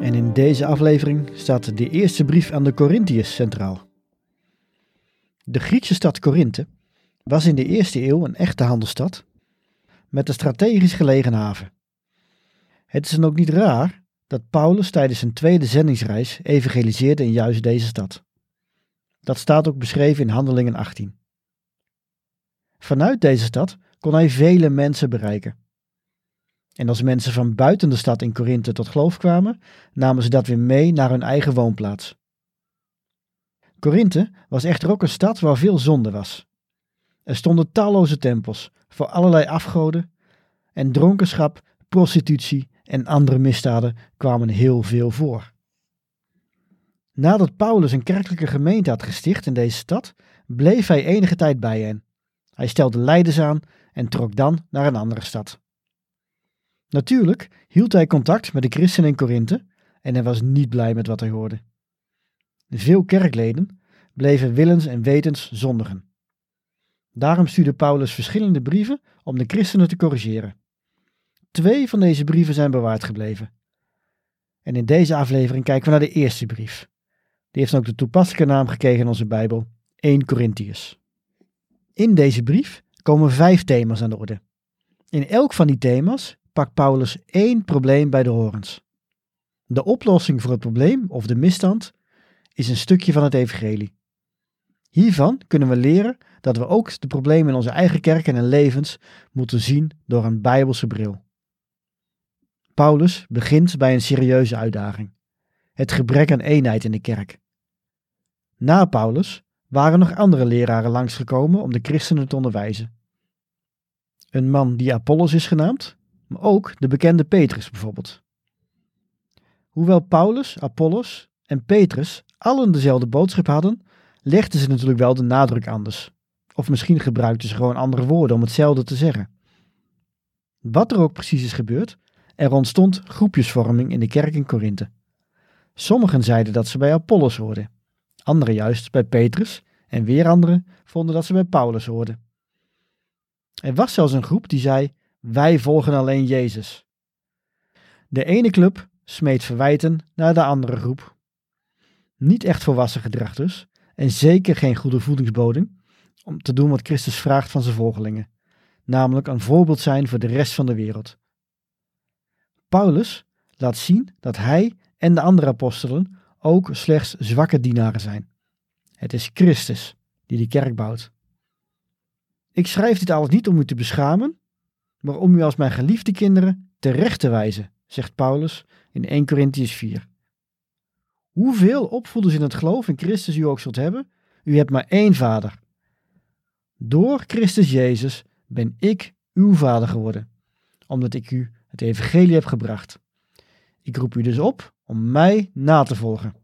En in deze aflevering staat de eerste brief aan de Corinthiërs centraal. De Griekse stad Korinthe was in de eerste eeuw een echte handelsstad met een strategisch gelegen haven. Het is dan ook niet raar dat Paulus tijdens zijn tweede zendingsreis evangeliseerde in juist deze stad. Dat staat ook beschreven in Handelingen 18. Vanuit deze stad kon hij vele mensen bereiken. En als mensen van buiten de stad in Korinthe tot geloof kwamen, namen ze dat weer mee naar hun eigen woonplaats. Korinthe was echter ook een stad waar veel zonde was. Er stonden talloze tempels voor allerlei afgoden en dronkenschap, prostitutie en andere misdaden kwamen heel veel voor. Nadat Paulus een kerkelijke gemeente had gesticht in deze stad, bleef hij enige tijd bij hen. Hij stelde leiders aan en trok dan naar een andere stad. Natuurlijk hield hij contact met de christenen in Korinthe en hij was niet blij met wat hij hoorde. Veel kerkleden bleven willens en wetens zondigen. Daarom stuurde Paulus verschillende brieven om de christenen te corrigeren. Twee van deze brieven zijn bewaard gebleven. En in deze aflevering kijken we naar de eerste brief. Die heeft ook de toepasselijke naam gekregen in onze Bijbel, 1 Corinthiërs. In deze brief komen vijf thema's aan de orde. In elk van die thema's pakt Paulus één probleem bij de horens. De oplossing voor het probleem of de misstand is een stukje van het evangelie. Hiervan kunnen we leren dat we ook de problemen in onze eigen kerken en levens moeten zien door een bijbelse bril. Paulus begint bij een serieuze uitdaging: het gebrek aan eenheid in de kerk. Na Paulus waren nog andere leraren langsgekomen om de christenen te onderwijzen. Een man die Apollos is genaamd, maar ook de bekende Petrus bijvoorbeeld. Hoewel Paulus, Apollos en Petrus allen dezelfde boodschap hadden, legden ze natuurlijk wel de nadruk anders. Of misschien gebruikten ze gewoon andere woorden om hetzelfde te zeggen. Wat er ook precies is gebeurd, er ontstond groepjesvorming in de kerk in Korinthe. Sommigen zeiden dat ze bij Apollos hoorden, anderen juist bij Petrus en weer anderen vonden dat ze bij Paulus hoorden. Er was zelfs een groep die zei: wij volgen alleen Jezus. De ene club smeet verwijten naar de andere groep. Niet echt volwassen gedrag dus, en zeker geen goede voedingsbodem om te doen wat Christus vraagt van zijn volgelingen, namelijk een voorbeeld zijn voor de rest van de wereld. Paulus laat zien dat hij en de andere apostelen ook slechts zwakke dienaren zijn. Het is Christus die de kerk bouwt. Ik schrijf dit alles niet om u te beschamen, maar om u als mijn geliefde kinderen terecht te wijzen, zegt Paulus in 1 Corinthians 4. Hoeveel opvoeders in het geloof in Christus u ook zult hebben, u hebt maar één vader. Door Christus Jezus ben ik uw vader geworden, omdat ik u het evangelie heb gebracht. Ik roep u dus op om mij na te volgen.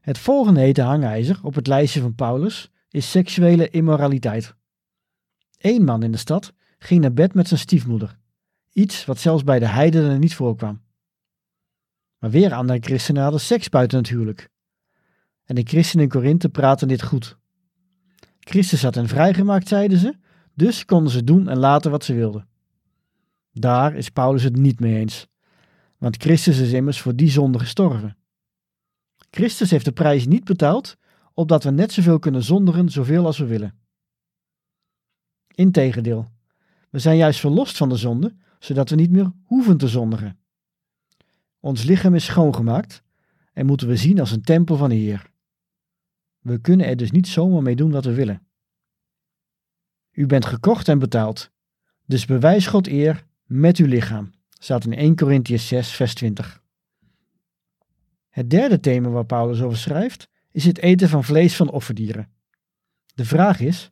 Het volgende hete hangijzer op het lijstje van Paulus is seksuele immoraliteit. Eén man in de stad ging naar bed met zijn stiefmoeder, iets wat zelfs bij de heidenen niet voorkwam. Maar weer andere christenen hadden seks buiten het huwelijk. En de christenen in Korinthe praten dit goed. Christus had hen vrijgemaakt, zeiden ze, dus konden ze doen en laten wat ze wilden. Daar is Paulus het niet mee eens, want Christus is immers voor die zonde gestorven. Christus heeft de prijs niet betaald, opdat we net zoveel kunnen zonderen zoveel als we willen. Integendeel, we zijn juist verlost van de zonde, zodat we niet meer hoeven te zondigen. Ons lichaam is schoongemaakt en moeten we zien als een tempel van de Heer. We kunnen er dus niet zomaar mee doen wat we willen. U bent gekocht en betaald, dus bewijs God eer met uw lichaam, staat in 1 Corinthians 6, vers 20. Het derde thema waar Paulus over schrijft, is het eten van vlees van offerdieren. De vraag is,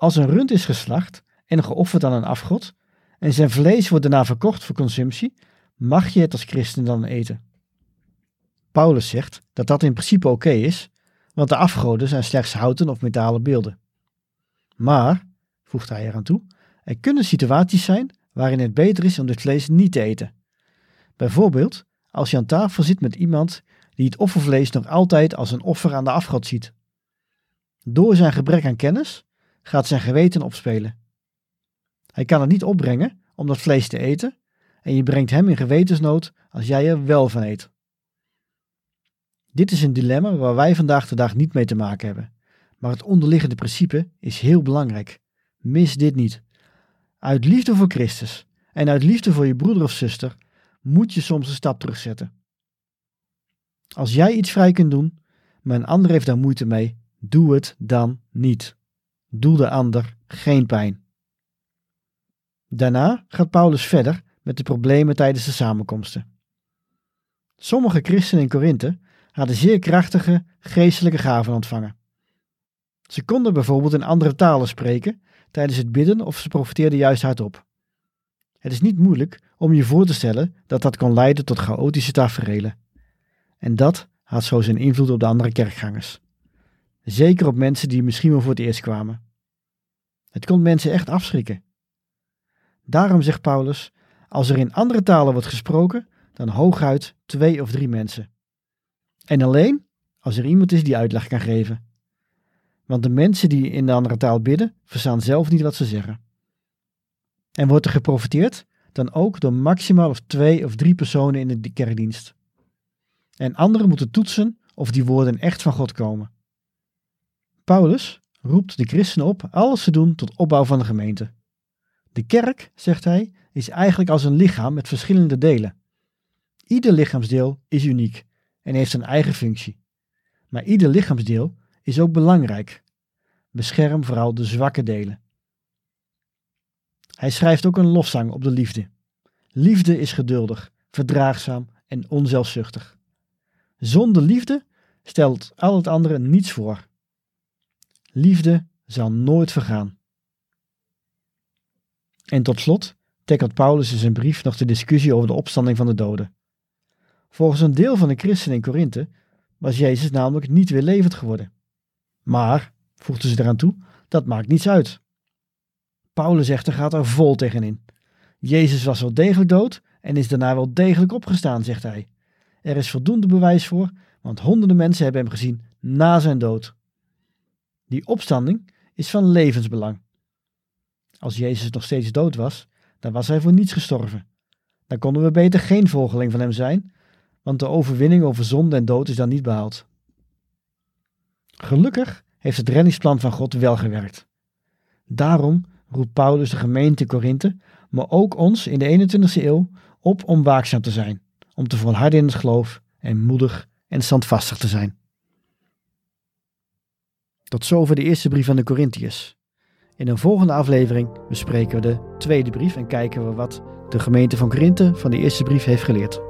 als een rund is geslacht en geofferd aan een afgod, en zijn vlees wordt daarna verkocht voor consumptie, mag je het als christen dan eten? Paulus zegt dat dat in principe oké is, want de afgoden zijn slechts houten of metalen beelden. Maar, voegt hij eraan toe, er kunnen situaties zijn waarin het beter is om dit vlees niet te eten. Bijvoorbeeld als je aan tafel zit met iemand die het offervlees nog altijd als een offer aan de afgod ziet. Door zijn gebrek aan kennis gaat zijn geweten opspelen. Hij kan het niet opbrengen om dat vlees te eten en je brengt hem in gewetensnood als jij er wel van eet. Dit is een dilemma waar wij vandaag de dag niet mee te maken hebben. Maar het onderliggende principe is heel belangrijk. Mis dit niet. Uit liefde voor Christus en uit liefde voor je broeder of zuster moet je soms een stap terugzetten. Als jij iets vrij kunt doen, maar een ander heeft daar moeite mee, doe het dan niet. Doe de ander geen pijn. Daarna gaat Paulus verder met de problemen tijdens de samenkomsten. Sommige christenen in Korinthe hadden zeer krachtige geestelijke gaven ontvangen. Ze konden bijvoorbeeld in andere talen spreken tijdens het bidden of ze profiteerden juist hardop. Het is niet moeilijk om je voor te stellen dat dat kon leiden tot chaotische taferelen. En dat had zo zijn invloed op de andere kerkgangers. Zeker op mensen die misschien wel voor het eerst kwamen. Het kon mensen echt afschrikken. Daarom zegt Paulus: als er in andere talen wordt gesproken, dan hooguit twee of drie mensen. En alleen als er iemand is die uitleg kan geven. Want de mensen die in de andere taal bidden, verstaan zelf niet wat ze zeggen. En wordt er geprofiteerd, dan ook door maximaal of twee of drie personen in de kerkdienst. En anderen moeten toetsen of die woorden echt van God komen. Paulus roept de christenen op alles te doen tot opbouw van de gemeente. De kerk, zegt hij, is eigenlijk als een lichaam met verschillende delen. Ieder lichaamsdeel is uniek en heeft zijn eigen functie. Maar ieder lichaamsdeel is ook belangrijk. Bescherm vooral de zwakke delen. Hij schrijft ook een lofzang op de liefde. Liefde is geduldig, verdraagzaam en onzelfzuchtig. Zonder liefde stelt al het andere niets voor. Liefde zal nooit vergaan. En tot slot tackelt Paulus in zijn brief nog de discussie over de opstanding van de doden. Volgens een deel van de christenen in Korinthe was Jezus namelijk niet weer levend geworden. Maar, voegden ze eraan toe, dat maakt niets uit. Paulus zegt er gaat er vol tegenin. Jezus was wel degelijk dood en is daarna wel degelijk opgestaan, zegt hij. Er is voldoende bewijs voor, want honderden mensen hebben hem gezien na zijn dood. Die opstanding is van levensbelang. Als Jezus nog steeds dood was, dan was hij voor niets gestorven. Dan konden we beter geen volgeling van hem zijn, want de overwinning over zonde en dood is dan niet behaald. Gelukkig heeft het reddingsplan van God wel gewerkt. Daarom roept Paulus de gemeente Korinthe, maar ook ons in de 21e eeuw op om waakzaam te zijn, om te volharden in het geloof en moedig en standvastig te zijn. Tot zover de eerste brief van de Corinthiërs. In een volgende aflevering bespreken we de tweede brief en kijken we wat de gemeente van Korinthe van de eerste brief heeft geleerd.